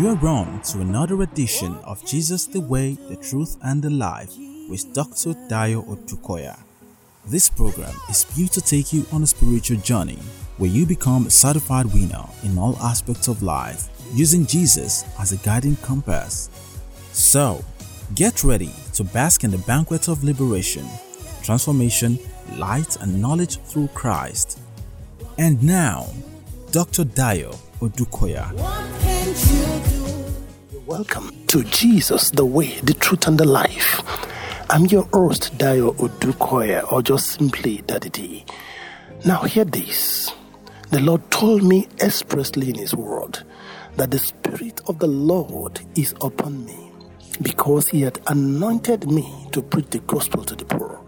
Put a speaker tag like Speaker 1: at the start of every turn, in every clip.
Speaker 1: You are on to another edition of Jesus the Way, the Truth, and the Life with Dr. Dio Odukoya. This program is built to take you on a spiritual journey where you become a certified winner in all aspects of life using Jesus as a guiding compass. So, get ready to bask in the banquet of liberation, transformation, light, and knowledge through Christ. And now, Dr. Dio Odukoya.
Speaker 2: Welcome to Jesus, the way, the truth, and the life. I'm your host, Dio Odukoya, or just simply Daddy D. Now, hear this. The Lord told me expressly in His word that the Spirit of the Lord is upon me because He had anointed me to preach the gospel to the poor.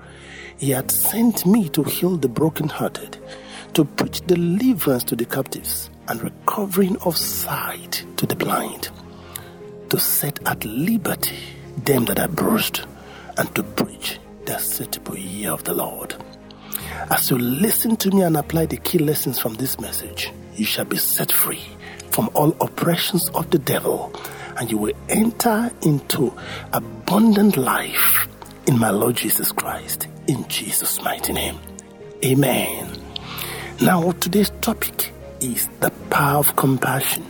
Speaker 2: He had sent me to heal the brokenhearted, to preach deliverance to the captives, and recovering of sight to the blind, to set at liberty them that are bruised, and to preach the acceptable year of the Lord. As you listen to me and apply the key lessons from this message, you shall be set free from all oppressions of the devil, and you will enter into abundant life in my Lord Jesus Christ, in Jesus' mighty name. Amen. Now, today's topic is the power of compassion.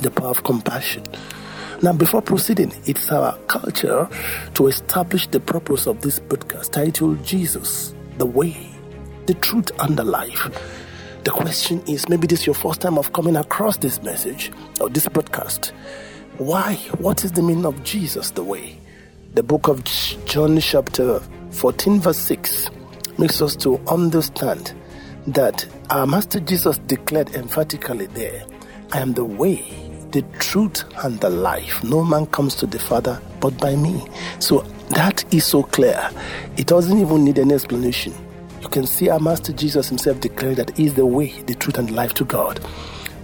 Speaker 2: The power of compassion. Now, before proceeding, it's our culture to establish the purpose of this podcast titled Jesus, the Way, the Truth, and the Life. The question is maybe this is your first time of coming across this message or this broadcast. Why? What is the meaning of Jesus, the Way? The book of John, chapter 14, verse 6, makes us to understand that our Master Jesus declared emphatically there, I am the way, the truth, and the life. No man comes to the Father but by me. So that is so clear. It doesn't even need any explanation. You can see our Master Jesus himself declaring that he is the way, the truth, and life to God.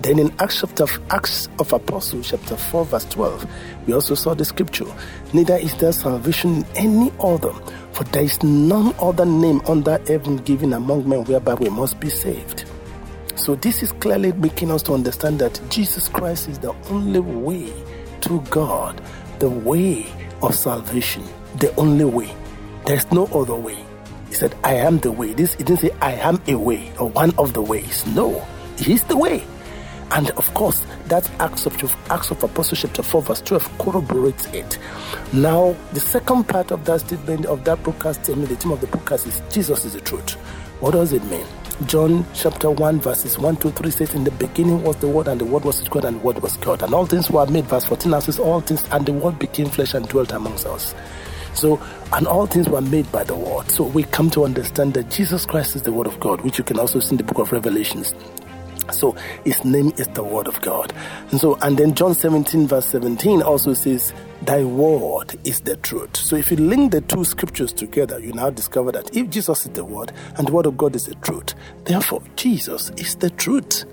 Speaker 2: Then in Acts chapter Acts of Apostles, chapter 4, verse 12, we also saw the scripture. Neither is there salvation in any other, for there is none other name under heaven given among men whereby we must be saved. So this is clearly making us to understand that Jesus Christ is the only way to God, the way of salvation, the only way. There's no other way. He said, I am the way. This he didn't say I am a way or one of the ways. No, he's the way. And of course, that Acts of, Acts of Apostles chapter 4 verse 12 corroborates it. Now, the second part of that statement, of that broadcast, I mean, the theme of the broadcast is Jesus is the truth. What does it mean? John chapter 1 verses 1 to 3 says, In the beginning was the Word, and the Word was God, and the Word was God. And all things were made. Verse 14 says, All things, and the Word became flesh and dwelt amongst us. So, and all things were made by the Word. So we come to understand that Jesus Christ is the Word of God, which you can also see in the book of Revelations. So his name is the word of God. And so, and then John 17 verse 17 also says, thy word is the truth. So if you link the two scriptures together, you now discover that if Jesus is the word and the word of God is the truth, therefore Jesus is the truth.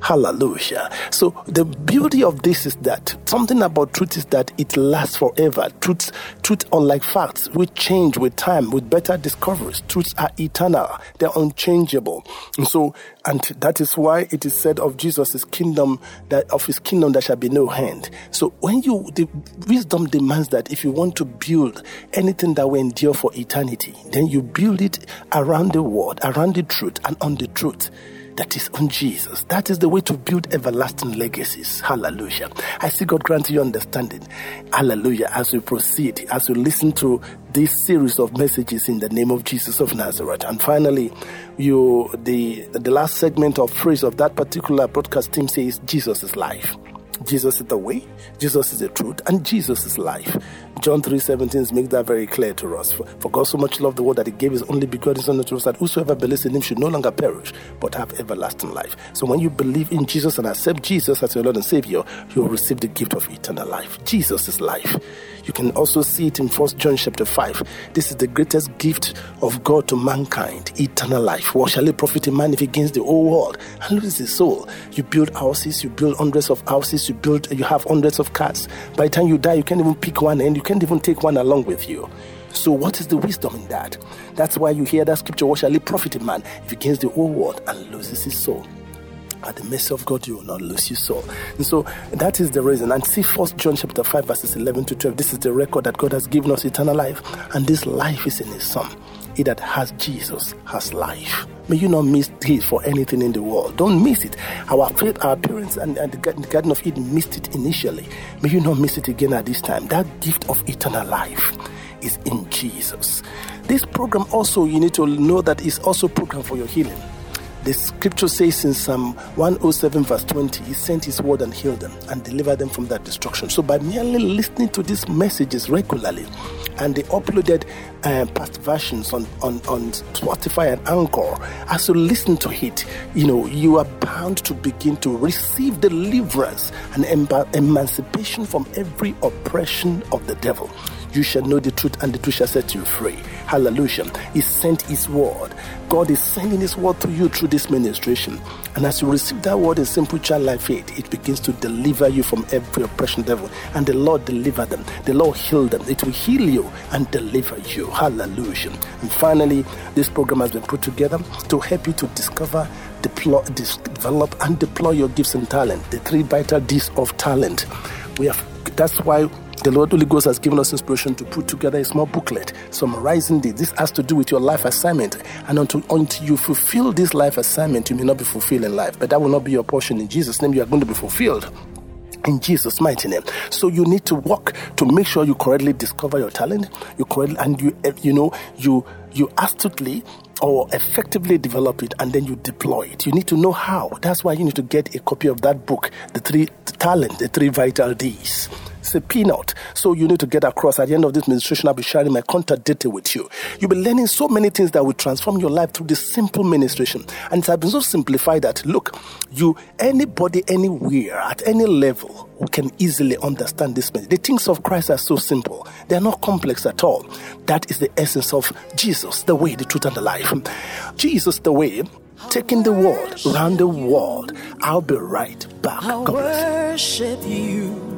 Speaker 2: Hallelujah. So the beauty of this is that something about truth is that it lasts forever. Truth, truth, unlike facts, will change with time, with better discoveries. Truths are eternal. They're unchangeable. And so, and that is why it is said of Jesus' kingdom that of his kingdom there shall be no end. So when you, the wisdom demands that if you want to build anything that will endure for eternity, then you build it around the word, around the truth, and on the truth that is on Jesus. That is the way to build everlasting legacies. Hallelujah. I see God grant you understanding. Hallelujah. As we proceed, as we listen to this series of messages in the name of Jesus of Nazareth. And finally, you the the last segment of phrase of that particular broadcast team says Jesus is life. Jesus is the way, Jesus is the truth, and Jesus is life. John 3:17 makes that very clear to us. For, for, God so much loved the world that He gave His only begotten Son to us that whosoever believes in Him should no longer perish but have everlasting life. So when you believe in Jesus and accept Jesus as your Lord and Savior, you will receive the gift of eternal life. Jesus is life. You can also see it in First John chapter 5. This is the greatest gift of God to mankind, eternal life. What shall it profit a man if he gains the whole world and loses his soul? You build houses, you build hundreds of houses, you build you have hundreds of cars. By the time you die, you can't even pick one you can't even take one along with you. So, what is the wisdom in that? That's why you hear that scripture what shall it profit a man if he gains the whole world and loses his soul? At the mercy of God, you will not lose your soul. And so that is the reason. And see First John chapter 5, verses 11 to 12. This is the record that God has given us eternal life, and this life is in his Son. He that has Jesus has life. May you not miss it for anything in the world. Don't miss it. Our, faith, our parents and, and the Garden of Eden missed it initially. May you not miss it again at this time. That gift of eternal life is in Jesus. This program also, you need to know that is also program for your healing. The scripture says in Psalm 107, verse 20, He sent His word and healed them and delivered them from that destruction. So, by merely listening to these messages regularly, and the uploaded uh, past versions on, on, on Spotify and Anchor, as you listen to it, you know, you are bound to begin to receive deliverance and emancipation from every oppression of the devil. You shall know the truth, and the truth shall set you free. Hallelujah. He sent His word. God is sending His word to you through this ministration. And as you receive that word in simple childlike faith, it begins to deliver you from every oppression devil. And the Lord deliver them. The Lord heal them. It will heal you and deliver you. Hallelujah. And finally, this program has been put together to help you to discover deploy, develop and deploy your gifts and talent. The three vital D's of talent. We have. That's why the Lord Holy Ghost has given us inspiration to put together a small booklet summarizing this. This has to do with your life assignment. And until, until you fulfill this life assignment, you may not be fulfilled in life. But that will not be your portion. In Jesus' name, you are going to be fulfilled in Jesus' mighty name. So you need to work to make sure you correctly discover your talent, you correctly and you eh, you know you you astutely or effectively develop it and then you deploy it. You need to know how. That's why you need to get a copy of that book, the three talent, the three vital D's. It's a peanut. So you need to get across. At the end of this ministration, I'll be sharing my contact data with you. You'll be learning so many things that will transform your life through this simple ministration. And it has been so simplified that look, you anybody anywhere at any level who can easily understand this message. The things of Christ are so simple. They are not complex at all. That is the essence of Jesus, the way, the truth, and the life. Jesus, the way, taking the world around the world. I'll be right back.
Speaker 3: I worship you.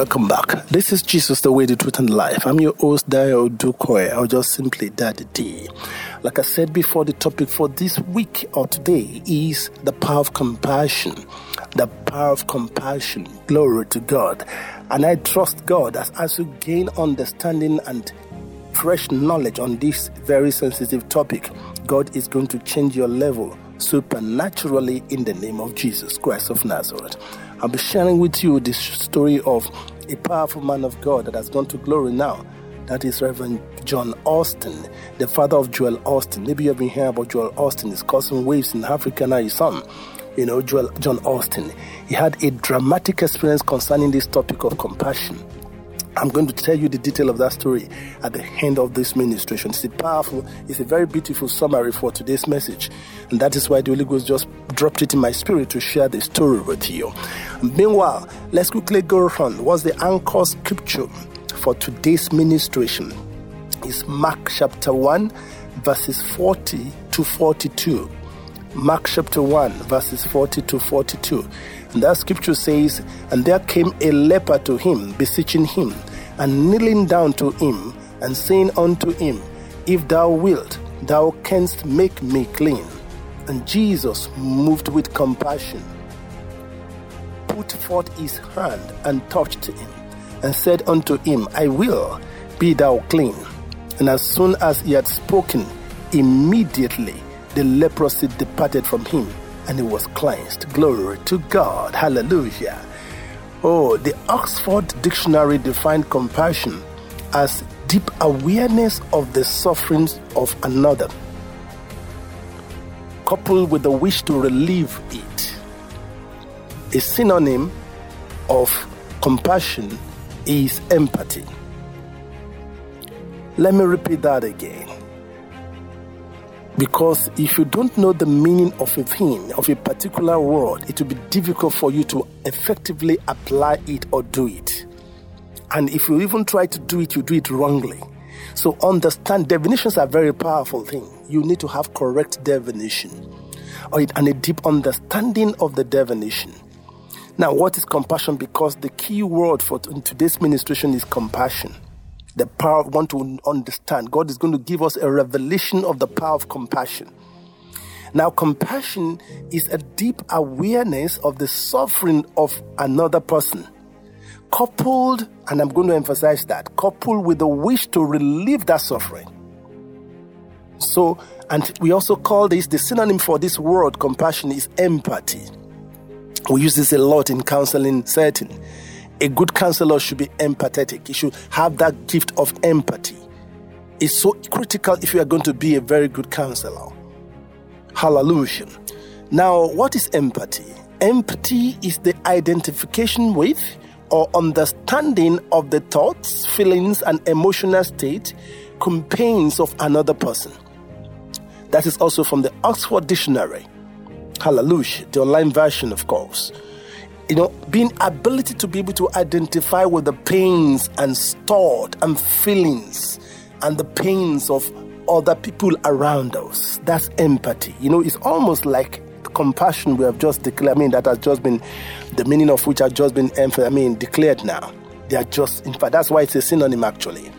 Speaker 2: welcome back. This is Jesus, the way, the truth, and life. I'm your host, Dio Dukoy, or just simply Daddy D. Like I said before, the topic for this week or today is the power of compassion. The power of compassion. Glory to God. And I trust God that as you gain understanding and fresh knowledge on this very sensitive topic, God is going to change your level supernaturally in the name of Jesus Christ of Nazareth. I'll be sharing with you the story of a powerful man of God that has gone to glory now. That is Reverend John Osteen, the father of Joel Osteen. Maybe you've been hearing about Joel Osteen. He's causing waves in Africa now, his son you know, Joel, John Osteen. He had a dramatic experience concerning this topic of compassion. I'm going to tell you the detail of that story at the end of this ministration. It's a powerful, it's a very beautiful summary for today's message. And that is why the Holy Ghost just dropped it in my spirit to share the story with you. Meanwhile, let's quickly go on. What's the anchor scripture for today's ministration? Is Mark chapter 1, verses 40 to 42. Mark chapter 1, verses 40 to 42. That scripture says, And there came a leper to him, beseeching him, and kneeling down to him, and saying unto him, If thou wilt, thou canst make me clean. And Jesus, moved with compassion, put forth his hand and touched him, and said unto him, I will, be thou clean. And as soon as he had spoken, immediately the leprosy departed from him and it was cleansed. Glory to God. Hallelujah. Oh, the Oxford Dictionary defined compassion as deep awareness of the sufferings of another, coupled with the wish to relieve it. A synonym of compassion is empathy. Let me repeat that again. Because if you don't know the meaning of a thing, of a particular word, it will be difficult for you to effectively apply it or do it. And if you even try to do it, you do it wrongly. So understand definitions are very powerful thing. You need to have correct definition and a deep understanding of the definition. Now, what is compassion? Because the key word for today's ministration is compassion the power of want to understand. God is going to give us a revelation of the power of compassion. Now, compassion is a deep awareness of the suffering of another person, coupled, and I'm going to emphasize that, coupled with the wish to relieve that suffering. So, and we also call this the synonym for this word compassion is empathy. We use this a lot in counseling setting a good counselor should be empathetic. He should have that gift of empathy. It's so critical if you are going to be a very good counselor. Hallelujah. Now, what is empathy? Empathy is the identification with or understanding of the thoughts, feelings, and emotional state, campaigns of another person. That is also from the Oxford Dictionary. Hallelujah, the online version, of course you know, being ability to be able to identify with the pains and thought and feelings and the pains of other people around us. That's empathy. You know, it's almost like compassion we have just declared. I mean, that has just been the meaning of which has just been, I mean, declared now. They are just, in fact, that's why it's a synonym actually.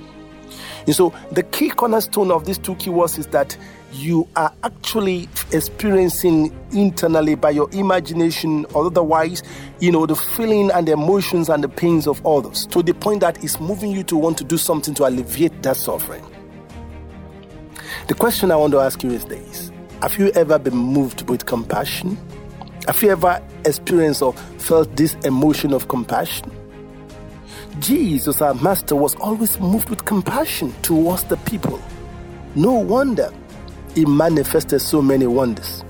Speaker 2: And so the key cornerstone of these two keywords is that you are actually experiencing internally by your imagination or otherwise, you know, the feeling and the emotions and the pains of others to the point that it's moving you to want to do something to alleviate that suffering. The question I want to ask you is this Have you ever been moved with compassion? Have you ever experienced or felt this emotion of compassion? Jesus, our Master, was always moved with compassion towards the people. No wonder he manifested so many wonders.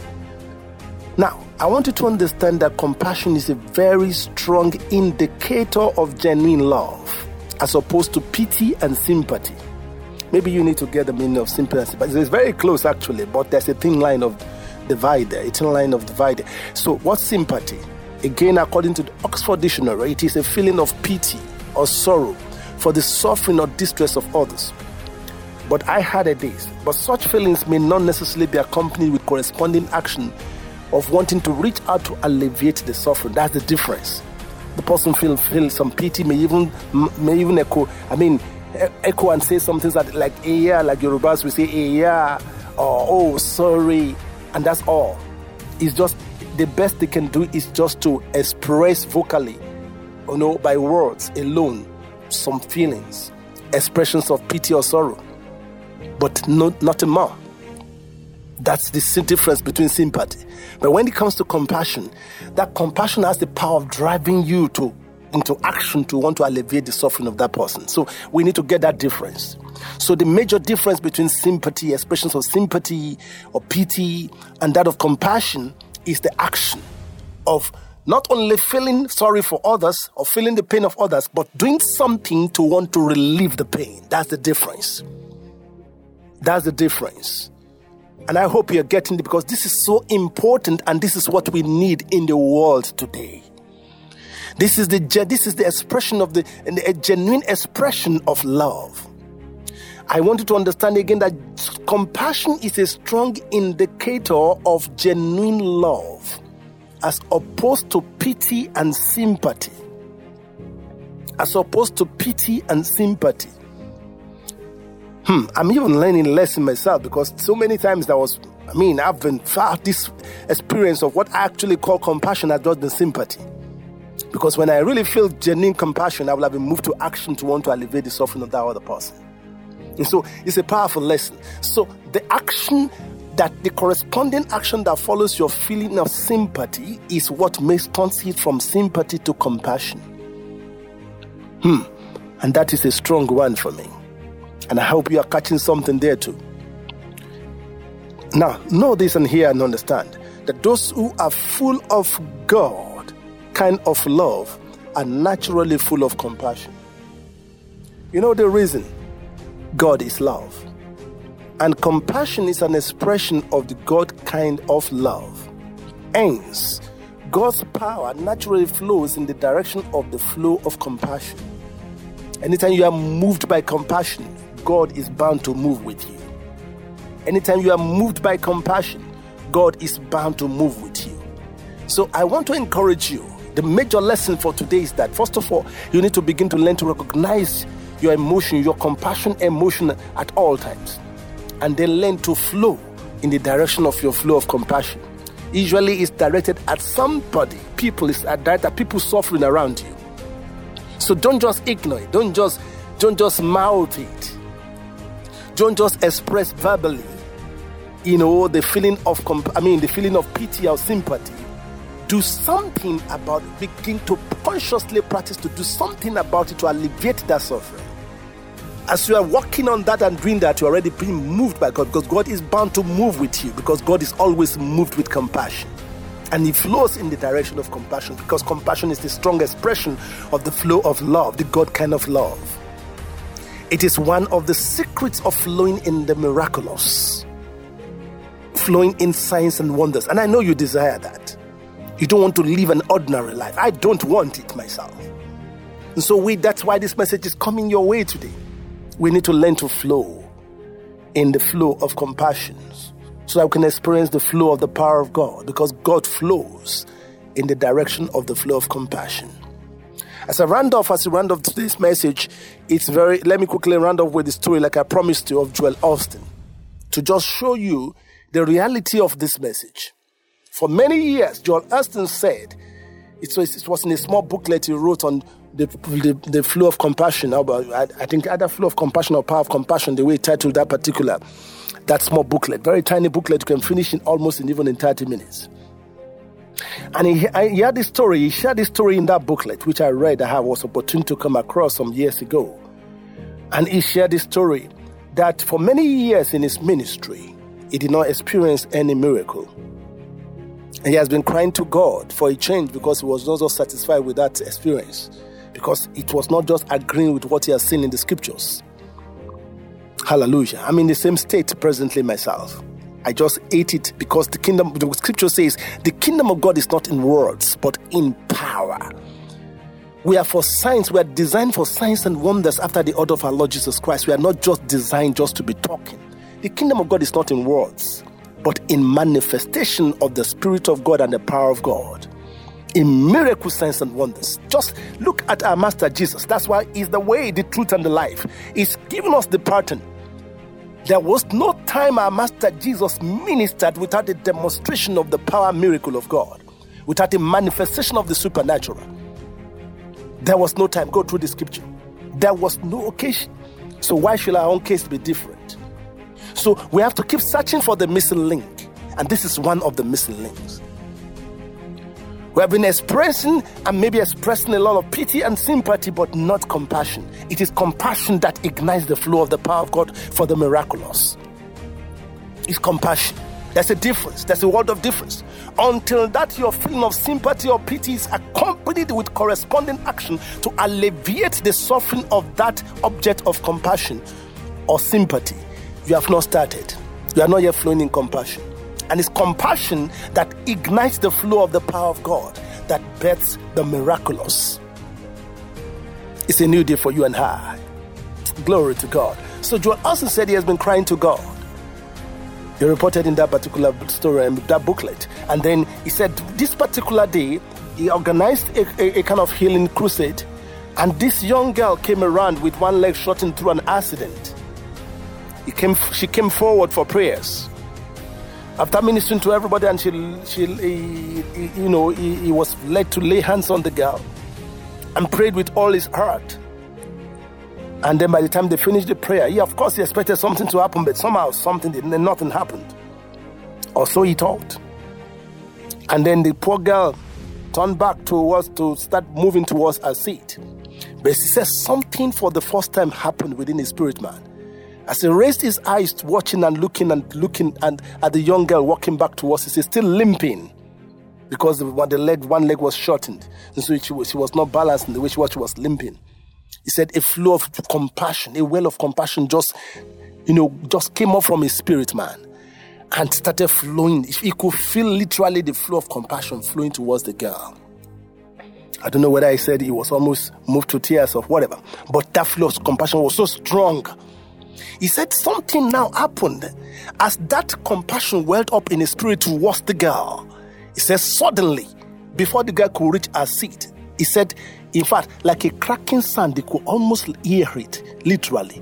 Speaker 2: Now, I want you to understand that compassion is a very strong indicator of genuine love as opposed to pity and sympathy. Maybe you need to get the meaning of sympathy, but it's very close actually, but there's a thin line of divide there, a thin line of divide. So, what's sympathy? Again, according to the Oxford Dictionary, it is a feeling of pity or sorrow for the suffering or distress of others. But I had a this. But such feelings may not necessarily be accompanied with corresponding action of wanting to reach out to alleviate the suffering. That's the difference. The person feel feel some pity, may even may even echo. I mean, echo and say some things that like eh, yeah, like Yorubas we say eh, yeah, or oh sorry, and that's all. It's just the best they can do is just to express vocally, you know, by words alone, some feelings, expressions of pity or sorrow but no, nothing more. That's the difference between sympathy. But when it comes to compassion, that compassion has the power of driving you to into action to want to alleviate the suffering of that person. So we need to get that difference. So the major difference between sympathy, expressions of sympathy or pity, and that of compassion is the action of not only feeling sorry for others or feeling the pain of others, but doing something to want to relieve the pain. That's the difference. That's the difference. And I hope you're getting it because this is so important and this is what we need in the world today. This is the this is the expression of the a genuine expression of love. I want you to understand again that compassion is a strong indicator of genuine love as opposed to pity and sympathy. As opposed to pity and sympathy. Hmm, I'm even learning a lesson myself because so many times that was, I mean, I've been had this experience of what I actually call compassion has just been sympathy. Because when I really feel genuine compassion, I will have been moved to action to want to alleviate the suffering of that other person. And so it's a powerful lesson. So the action that the corresponding action that follows your feeling of sympathy is what makes turns it from sympathy to compassion. Hmm. And that is a strong one for me. And I hope you are catching something there too. Now, know this and hear and understand that those who are full of God, kind of love, are naturally full of compassion. You know the reason? God is love. And compassion is an expression of the God kind of love. Hence, God's power naturally flows in the direction of the flow of compassion. Anytime you are moved by compassion, God is bound to move with you. Anytime you are moved by compassion, God is bound to move with you. So I want to encourage you. The major lesson for today is that, first of all, you need to begin to learn to recognize your emotion, your compassion emotion at all times, and then learn to flow in the direction of your flow of compassion usually it's directed at somebody. People is directed at people suffering around you. So don't just ignore it. Don't just don't just mouth it. Don't just express verbally, you know, the feeling of comp- I mean the feeling of pity or sympathy. Do something about it. Begin to consciously practice to do something about it to alleviate that suffering as you are working on that and doing that, you're already being moved by God because God is bound to move with you because God is always moved with compassion. And He flows in the direction of compassion because compassion is the strong expression of the flow of love, the God kind of love. It is one of the secrets of flowing in the miraculous, flowing in signs and wonders. And I know you desire that. You don't want to live an ordinary life. I don't want it myself. And so we that's why this message is coming your way today we need to learn to flow in the flow of compassion so that we can experience the flow of the power of God because God flows in the direction of the flow of compassion. As I round as I round off today's message, it's very, let me quickly round off with the story like I promised you of Joel Osteen, to just show you the reality of this message. For many years, Joel Osteen said, it was, it was in a small booklet he wrote on the, the, the flow of compassion. About, I, I think either flow of compassion or power of compassion, the way he titled that particular, that small booklet. Very tiny booklet, you can finish in almost in even in 30 minutes. And he, I, he had this story, he shared this story in that booklet, which I read, I have was opportune to come across some years ago. And he shared this story that for many years in his ministry, he did not experience any miracle. And he has been crying to God for a change because he was not so satisfied with that experience because it was not just agreeing with what he has seen in the scriptures. Hallelujah. I'm in the same state presently myself. I just ate it because the kingdom, the scripture says, the kingdom of God is not in words, but in power. We are for signs, we are designed for signs and wonders after the order of our Lord Jesus Christ. We are not just designed just to be talking. The kingdom of God is not in words, but in manifestation of the Spirit of God and the power of God in miracle signs and wonders. Just look at our Master Jesus. That's why He's the way, the truth, and the life. He's given us the pattern. There was no time our Master Jesus ministered without a demonstration of the power miracle of God, without a manifestation of the supernatural. There was no time. Go through the scripture. There was no occasion. So why should our own case be different? So we have to keep searching for the missing link. And this is one of the missing links. We have been expressing and maybe expressing a lot of pity and sympathy, but not compassion. It is compassion that ignites the flow of the power of God for the miraculous. It's compassion. There's a difference. There's a world of difference. Until that your feeling of sympathy or pity is accompanied with corresponding action to alleviate the suffering of that object of compassion or sympathy, you have not started. You are not yet flowing in compassion. And it's compassion that ignites the flow of the power of God that births the miraculous. It's a new day for you and I. Glory to God. So Joel also said he has been crying to God. He reported in that particular story, in that booklet. And then he said this particular day, he organized a, a, a kind of healing crusade. And this young girl came around with one leg shortened through an accident. He came, she came forward for prayers. After ministering to everybody, and she, she he, he, you know, he, he was led to lay hands on the girl and prayed with all his heart. And then by the time they finished the prayer, he of course he expected something to happen, but somehow something didn't nothing happened. Or so he thought. And then the poor girl turned back towards to start moving towards her seat. But she says something for the first time happened within the spirit man. As he raised his eyes, watching and looking and looking and at the young girl walking back towards us, he's still limping because the, the leg, one leg was shortened. And so she was, she was not balanced in the way she was, she was limping. He said a flow of compassion, a well of compassion just, you know, just came up from his spirit, man, and started flowing. He could feel literally the flow of compassion flowing towards the girl. I don't know whether I said he was almost moved to tears or whatever, but that flow of compassion was so strong. He said something now happened as that compassion welled up in his spirit towards the girl. He says, suddenly, before the girl could reach her seat, he said, in fact, like a cracking sound, they could almost hear it, literally.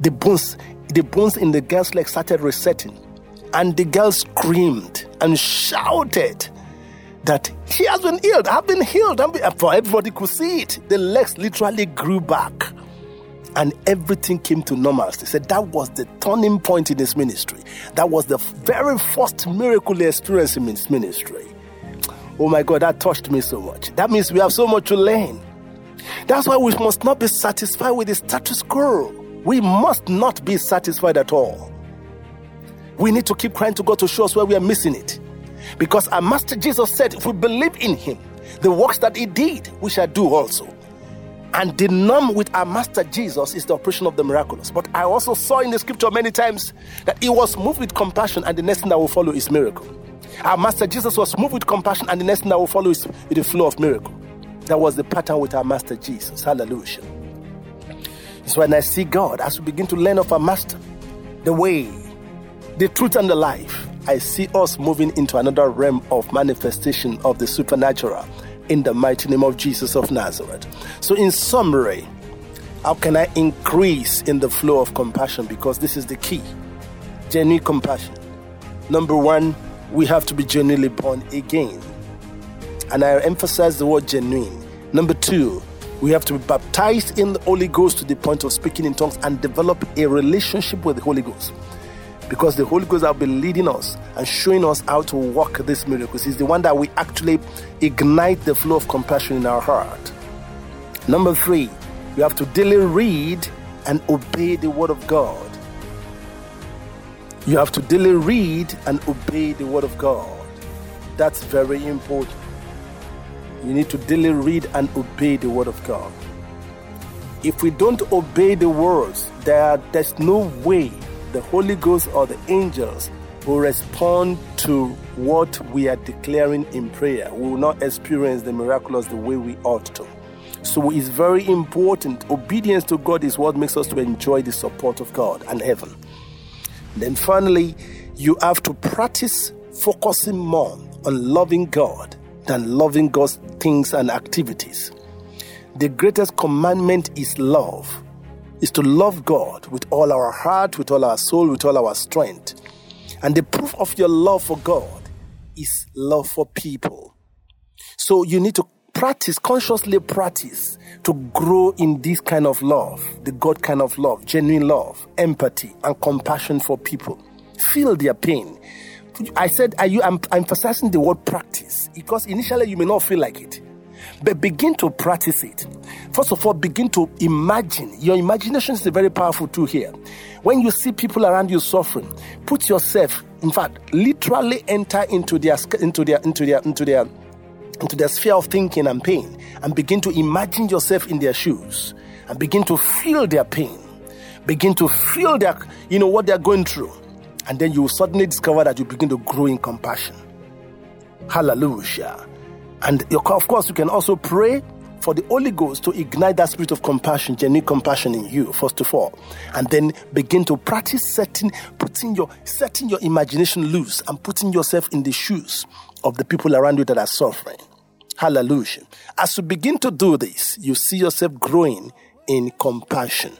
Speaker 2: The bones, the bones in the girl's leg started resetting, and the girl screamed and shouted that she has been healed. I've been healed. For everybody could see it. The legs literally grew back and everything came to normal. They said that was the turning point in his ministry. That was the very first miracle he experienced in his ministry. Oh my God, that touched me so much. That means we have so much to learn. That's why we must not be satisfied with the status quo. We must not be satisfied at all. We need to keep crying to God to show us where we are missing it. Because our Master Jesus said, if we believe in Him, the works that He did, we shall do also. And the norm with our Master Jesus is the operation of the miraculous. But I also saw in the scripture many times that He was moved with compassion, and the next thing that will follow is miracle. Our Master Jesus was moved with compassion, and the next thing that will follow is the flow of miracle. That was the pattern with our Master Jesus. Hallelujah. So when I see God, as we begin to learn of our Master, the way, the truth, and the life, I see us moving into another realm of manifestation of the supernatural in the mighty name of Jesus of Nazareth. So, in summary, how can I increase in the flow of compassion? Because this is the key genuine compassion. Number one, we have to be genuinely born again. And I emphasize the word genuine. Number two, we have to be baptized in the Holy Ghost to the point of speaking in tongues and develop a relationship with the Holy Ghost because the Holy Ghost will been leading us and showing us how to work these miracles. He's the one that we actually ignite the flow of compassion in our heart. Number three, we have to daily read and obey the Word of God. You have to daily read and obey the Word of God. That's very important. You need to daily read and obey the Word of God. If we don't obey the words, there, there's no way the Holy Ghost or the angels will respond to what we are declaring in prayer. We will not experience the miraculous the way we ought to. So it's very important. Obedience to God is what makes us to enjoy the support of God and heaven. Then finally, you have to practice focusing more on loving God than loving God's things and activities. The greatest commandment is love is to love God with all our heart, with all our soul, with all our strength. And the proof of your love for God is love for people. So you need to practice, consciously practice to grow in this kind of love, the God kind of love, genuine love, empathy, and compassion for people. Feel their pain. I said, are you, I'm emphasizing the word practice because initially you may not feel like it. But begin to practice it. First of all, begin to imagine. Your imagination is a very powerful tool here. When you see people around you suffering, put yourself, in fact, literally enter into their into their into their into their into their sphere of thinking and pain and begin to imagine yourself in their shoes and begin to feel their pain. Begin to feel their, you know, what they're going through. And then you will suddenly discover that you begin to grow in compassion. Hallelujah. And of course, you can also pray for the Holy Ghost to ignite that spirit of compassion, genuine compassion in you, first of all, and then begin to practice setting, putting your setting your imagination loose and putting yourself in the shoes of the people around you that are suffering. Hallelujah. As you begin to do this, you see yourself growing in compassion.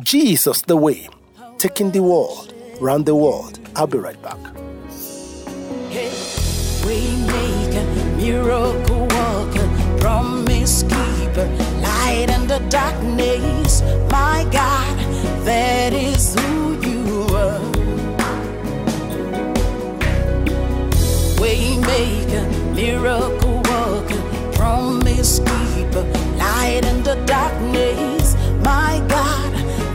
Speaker 2: Jesus, the way, taking the world round the world. I'll be right back.
Speaker 3: Hey, miracle worker, promise keeper, light in the darkness. My God, that is who you are. Waymaker, miracle worker, promise keeper, light in the darkness. My God,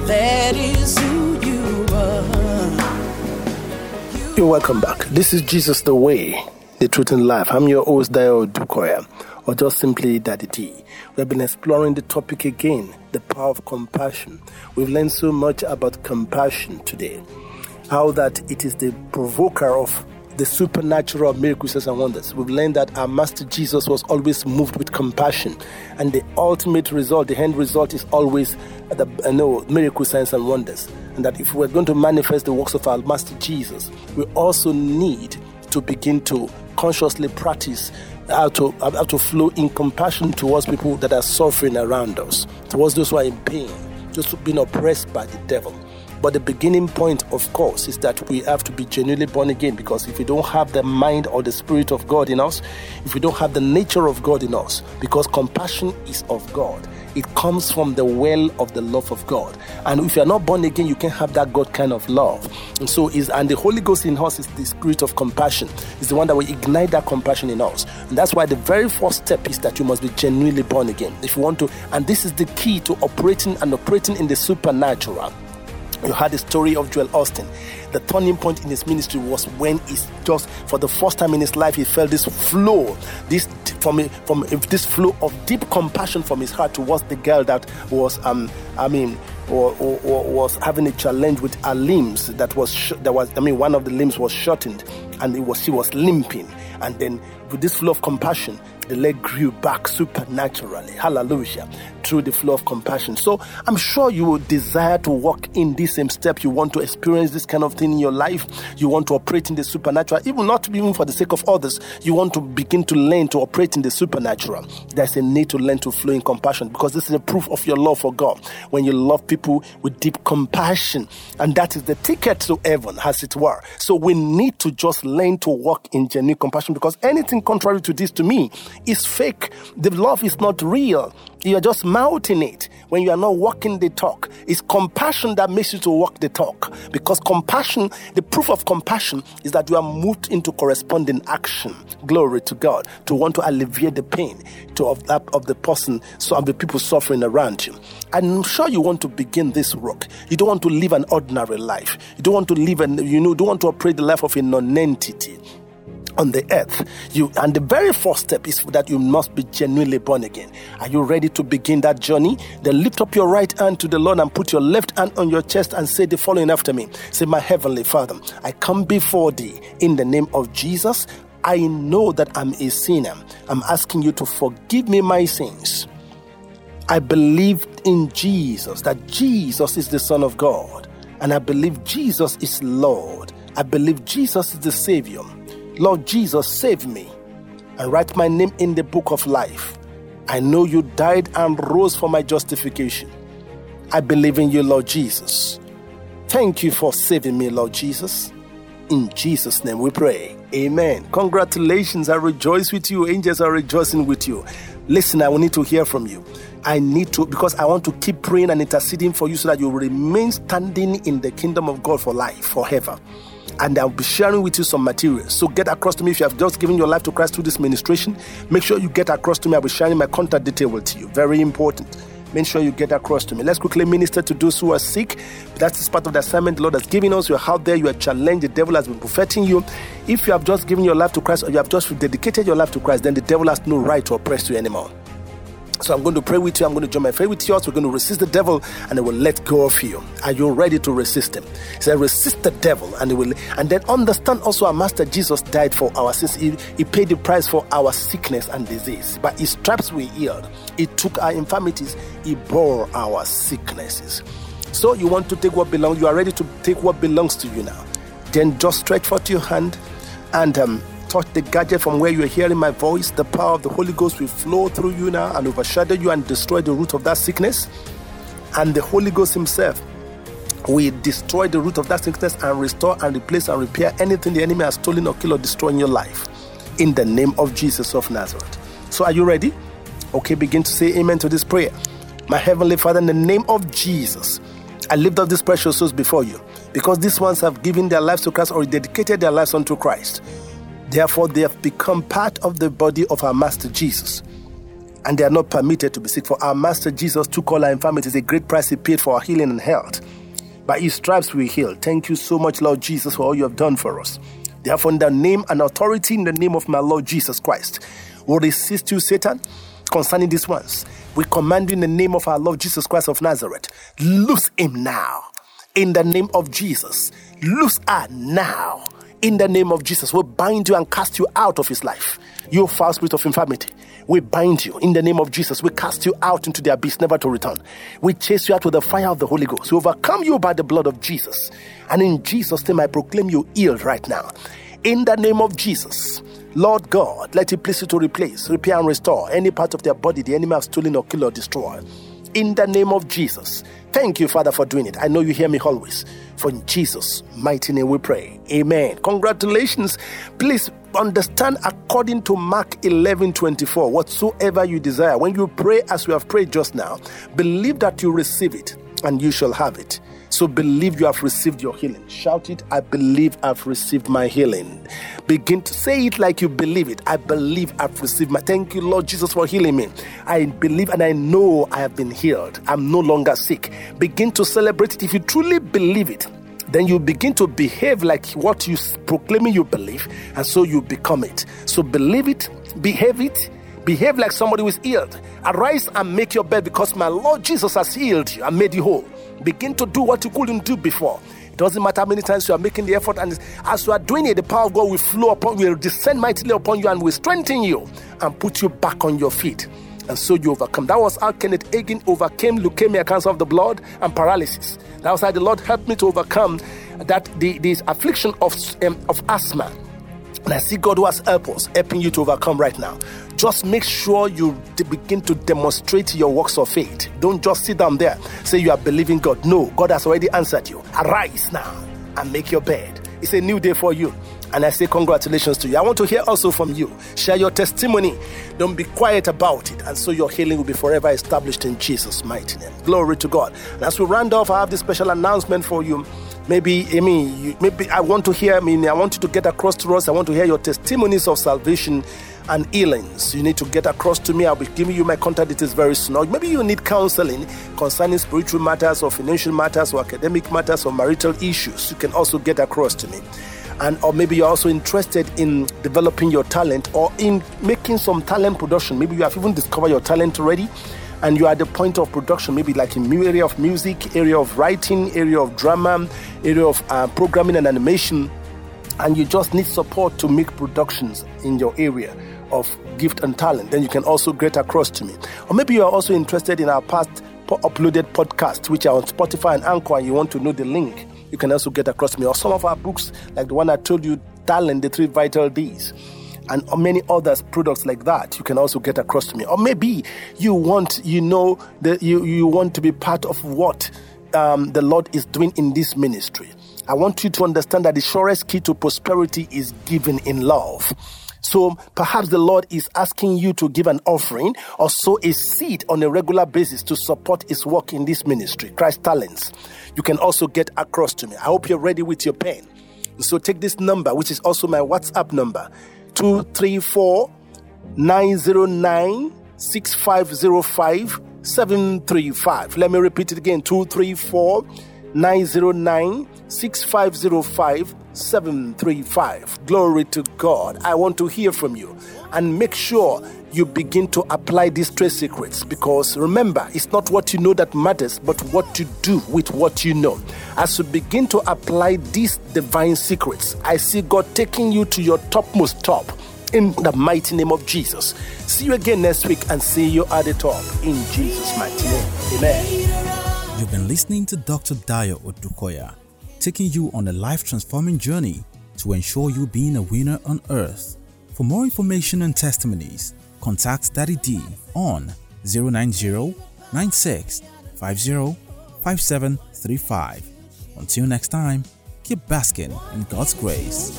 Speaker 3: that is who you
Speaker 2: You're welcome back. This is Jesus the Way, the Truth and Life. I'm your host, Dio Dukoya, or just simply Daddy T. We've been exploring the topic again, the power of compassion. We've learned so much about compassion today. How that it is the provoker of the supernatural miracles and wonders. We've learned that our Master Jesus was always moved with compassion, and the ultimate result, the end result, is always the no, miracle signs and wonders. And that if we're going to manifest the works of our Master Jesus, we also need to begin to consciously practice how to how to flow in compassion towards people that are suffering around us, towards those who are in pain, just being oppressed by the devil. But the beginning point, of course, is that we have to be genuinely born again because if we don't have the mind or the spirit of God in us, if we don't have the nature of God in us, because compassion is of God, it comes from the well of the love of God. And if you're not born again, you can't have that God kind of love. And so is and the Holy Ghost in us is the spirit of compassion. Is the one that will ignite that compassion in us. And that's why the very first step is that you must be genuinely born again. If you want to, and this is the key to operating and operating in the supernatural. You heard the story of Joel Osteen. The turning point in his ministry was when he just, for the first time in his life, he felt this flow, this from from this flow of deep compassion from his heart towards the girl that was, um, I mean, or, or, or was having a challenge with her limbs. That was sh- that was, I mean, one of the limbs was shortened, and it was she was limping. And then with this flow of compassion, the leg grew back supernaturally. Hallelujah. Through the flow of compassion. So I'm sure you will desire to walk in this same step. You want to experience this kind of thing in your life. You want to operate in the supernatural, even not even for the sake of others. You want to begin to learn to operate in the supernatural. There's a need to learn to flow in compassion because this is a proof of your love for God. When you love people with deep compassion, and that is the ticket to heaven, as it were. So we need to just learn to walk in genuine compassion because anything contrary to this to me is fake. The love is not real. You are just mouthing it when you are not walking the talk. It's compassion that makes you to walk the talk. Because compassion, the proof of compassion is that you are moved into corresponding action. Glory to God. To want to alleviate the pain to of that of the person, so of the people suffering around you. I'm sure you want to begin this work. You don't want to live an ordinary life. You don't want to live and you know, don't want to operate the life of a non-entity on the earth. You and the very first step is that you must be genuinely born again. Are you ready to begin that journey? Then lift up your right hand to the Lord and put your left hand on your chest and say the following after me. Say, My heavenly Father, I come before thee in the name of Jesus. I know that I'm a sinner. I'm asking you to forgive me my sins. I believe in Jesus, that Jesus is the Son of God, and I believe Jesus is Lord. I believe Jesus is the Savior. Lord Jesus, save me and write my name in the book of life. I know you died and rose for my justification. I believe in you, Lord Jesus. Thank you for saving me, Lord Jesus. In Jesus' name we pray. Amen. Congratulations. I rejoice with you. Angels are rejoicing with you. Listen, I will need to hear from you. I need to, because I want to keep praying and interceding for you so that you remain standing in the kingdom of God for life, forever and I'll be sharing with you some materials. So get across to me if you have just given your life to Christ through this ministration. Make sure you get across to me. I'll be sharing my contact detail with you. Very important. Make sure you get across to me. Let's quickly minister to those who are sick. That's part of the assignment the Lord has given us. You're out there, you are challenged. The devil has been buffeting you. If you have just given your life to Christ or you have just dedicated your life to Christ, then the devil has no right to oppress you anymore. So I'm going to pray with you. I'm going to join my faith with yours. We're going to resist the devil and it will let go of you. Are you ready to resist him? He said, resist the devil and he will. And then understand also our master Jesus died for our sins. He, he paid the price for our sickness and disease. But his stripes we healed. He took our infirmities. He bore our sicknesses. So you want to take what belongs. You are ready to take what belongs to you now. Then just stretch forth your hand and um, touch the gadget from where you're hearing my voice, the power of the Holy Ghost will flow through you now and overshadow you and destroy the root of that sickness. And the Holy Ghost Himself will destroy the root of that sickness and restore and replace and repair anything the enemy has stolen or killed or destroyed in your life. In the name of Jesus of Nazareth. So, are you ready? Okay, begin to say amen to this prayer. My Heavenly Father, in the name of Jesus, I lift up these precious souls before you because these ones have given their lives to Christ or dedicated their lives unto Christ. Therefore, they have become part of the body of our Master Jesus. And they are not permitted to be sick. For our Master Jesus took all our infirmities, a great price he paid for our healing and health. By his stripes we heal. Thank you so much, Lord Jesus, for all you have done for us. Therefore, in the name and authority in the name of my Lord Jesus Christ, will resist you, Satan, concerning these ones. We command you in the name of our Lord Jesus Christ of Nazareth. Loose him now. In the name of Jesus. Loose her now. In the name of Jesus. We'll bind you and cast you out of his life. You foul spirit of infirmity. We bind you in the name of Jesus. We cast you out into the abyss, never to return. We chase you out with the fire of the Holy Ghost. We overcome you by the blood of Jesus. And in Jesus' name, I proclaim you healed right now. In the name of Jesus. Lord God, let it please you to replace, repair, and restore any part of their body the enemy has stolen or killed or destroyed. In the name of Jesus. Thank you, Father, for doing it. I know you hear me always. For in Jesus' mighty name we pray. Amen. Congratulations. Please understand according to Mark 11 24, whatsoever you desire, when you pray as we have prayed just now, believe that you receive it and you shall have it. So believe you have received your healing. Shout it, I believe I've received my healing. Begin to say it like you believe it. I believe I've received my. Thank you, Lord Jesus, for healing me. I believe and I know I have been healed. I'm no longer sick. Begin to celebrate it if you truly believe it then you begin to behave like what you proclaiming you believe, and so you become it. So believe it, behave it, behave like somebody who is healed. Arise and make your bed because my Lord Jesus has healed you and made you whole. Begin to do what you couldn't do before. It doesn't matter how many times you are making the effort, and as you are doing it, the power of God will flow upon you, will descend mightily upon you, and will strengthen you and put you back on your feet. And so you overcome. That was how Kenneth Hagin overcame leukemia, cancer of the blood, and paralysis. That was how the Lord helped me to overcome that the this affliction of um, of asthma. And I see God who has helped us, helping you to overcome right now. Just make sure you begin to demonstrate your works of faith. Don't just sit down there, say you are believing God. No, God has already answered you. Arise now and make your bed. It's a new day for you. And I say congratulations to you. I want to hear also from you. Share your testimony. Don't be quiet about it. And so your healing will be forever established in Jesus' mighty name. Glory to God. And as we round off, I have this special announcement for you. Maybe, I maybe I want to hear, I mean, I want you to get across to us. I want to hear your testimonies of salvation and healings. You need to get across to me. I'll be giving you my contact details very soon. maybe you need counseling concerning spiritual matters or financial matters or academic matters or marital issues. You can also get across to me and or maybe you're also interested in developing your talent or in making some talent production maybe you have even discovered your talent already and you're at the point of production maybe like in area of music area of writing area of drama area of uh, programming and animation. And you just need support to make productions in your area of gift and talent. Then you can also get across to me. Or maybe you are also interested in our past uploaded podcasts which are on spotify and anchor and you want to know the link you can also get across to me. Or some of our books, like the one I told you, Talent, the Three Vital Ds and many other products like that you can also get across to me or maybe you want you know that you, you want to be part of what um, the lord is doing in this ministry i want you to understand that the surest key to prosperity is given in love so perhaps the Lord is asking you to give an offering or sow a seed on a regular basis to support His work in this ministry, Christ Talents. You can also get across to me. I hope you're ready with your pen. So take this number, which is also my WhatsApp number 234 909 6505 735. Let me repeat it again 234 909 6505 735. Glory to God. I want to hear from you and make sure you begin to apply these trade secrets because remember, it's not what you know that matters, but what you do with what you know. As you begin to apply these divine secrets, I see God taking you to your topmost top in the mighty name of Jesus. See you again next week and see you at the top in Jesus' mighty name. Amen.
Speaker 1: You've been listening to Dr. Dayo Odukoya taking you on a life transforming journey to ensure you being a winner on earth. For more information and testimonies, contact Daddy D on 090 96 50 5735. Until next time, keep basking in God's grace.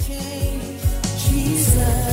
Speaker 3: Jesus.